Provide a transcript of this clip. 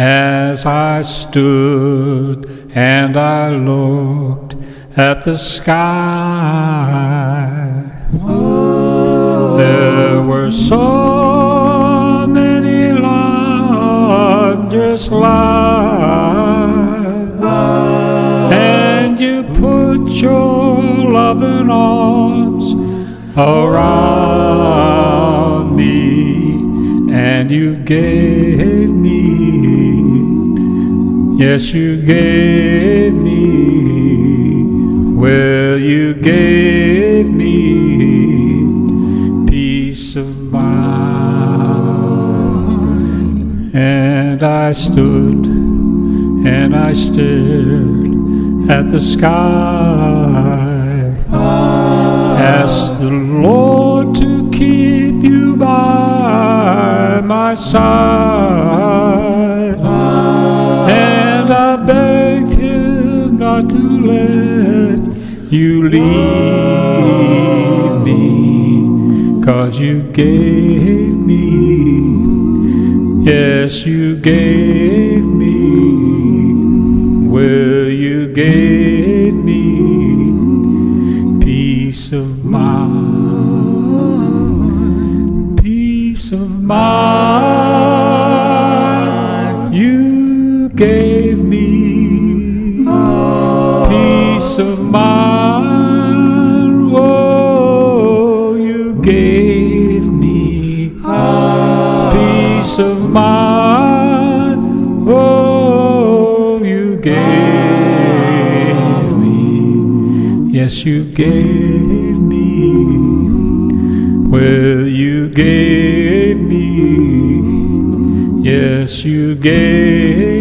As I stood and I looked at the sky, there were so many wondrous lights, and you put your loving arms around me, and you gave me, yes, you gave me, well, you gave me peace of mind. And I stood and I stared at the sky. Asked the Lord to keep my side. And I begged him not to let you leave me. Cause you gave me, yes, you gave me. Well, you gave me peace of mind, peace of mind. You gave me peace of mind. Oh, you gave me peace of mind. Oh, you gave me. Yes, you gave me. Well, you gave you gave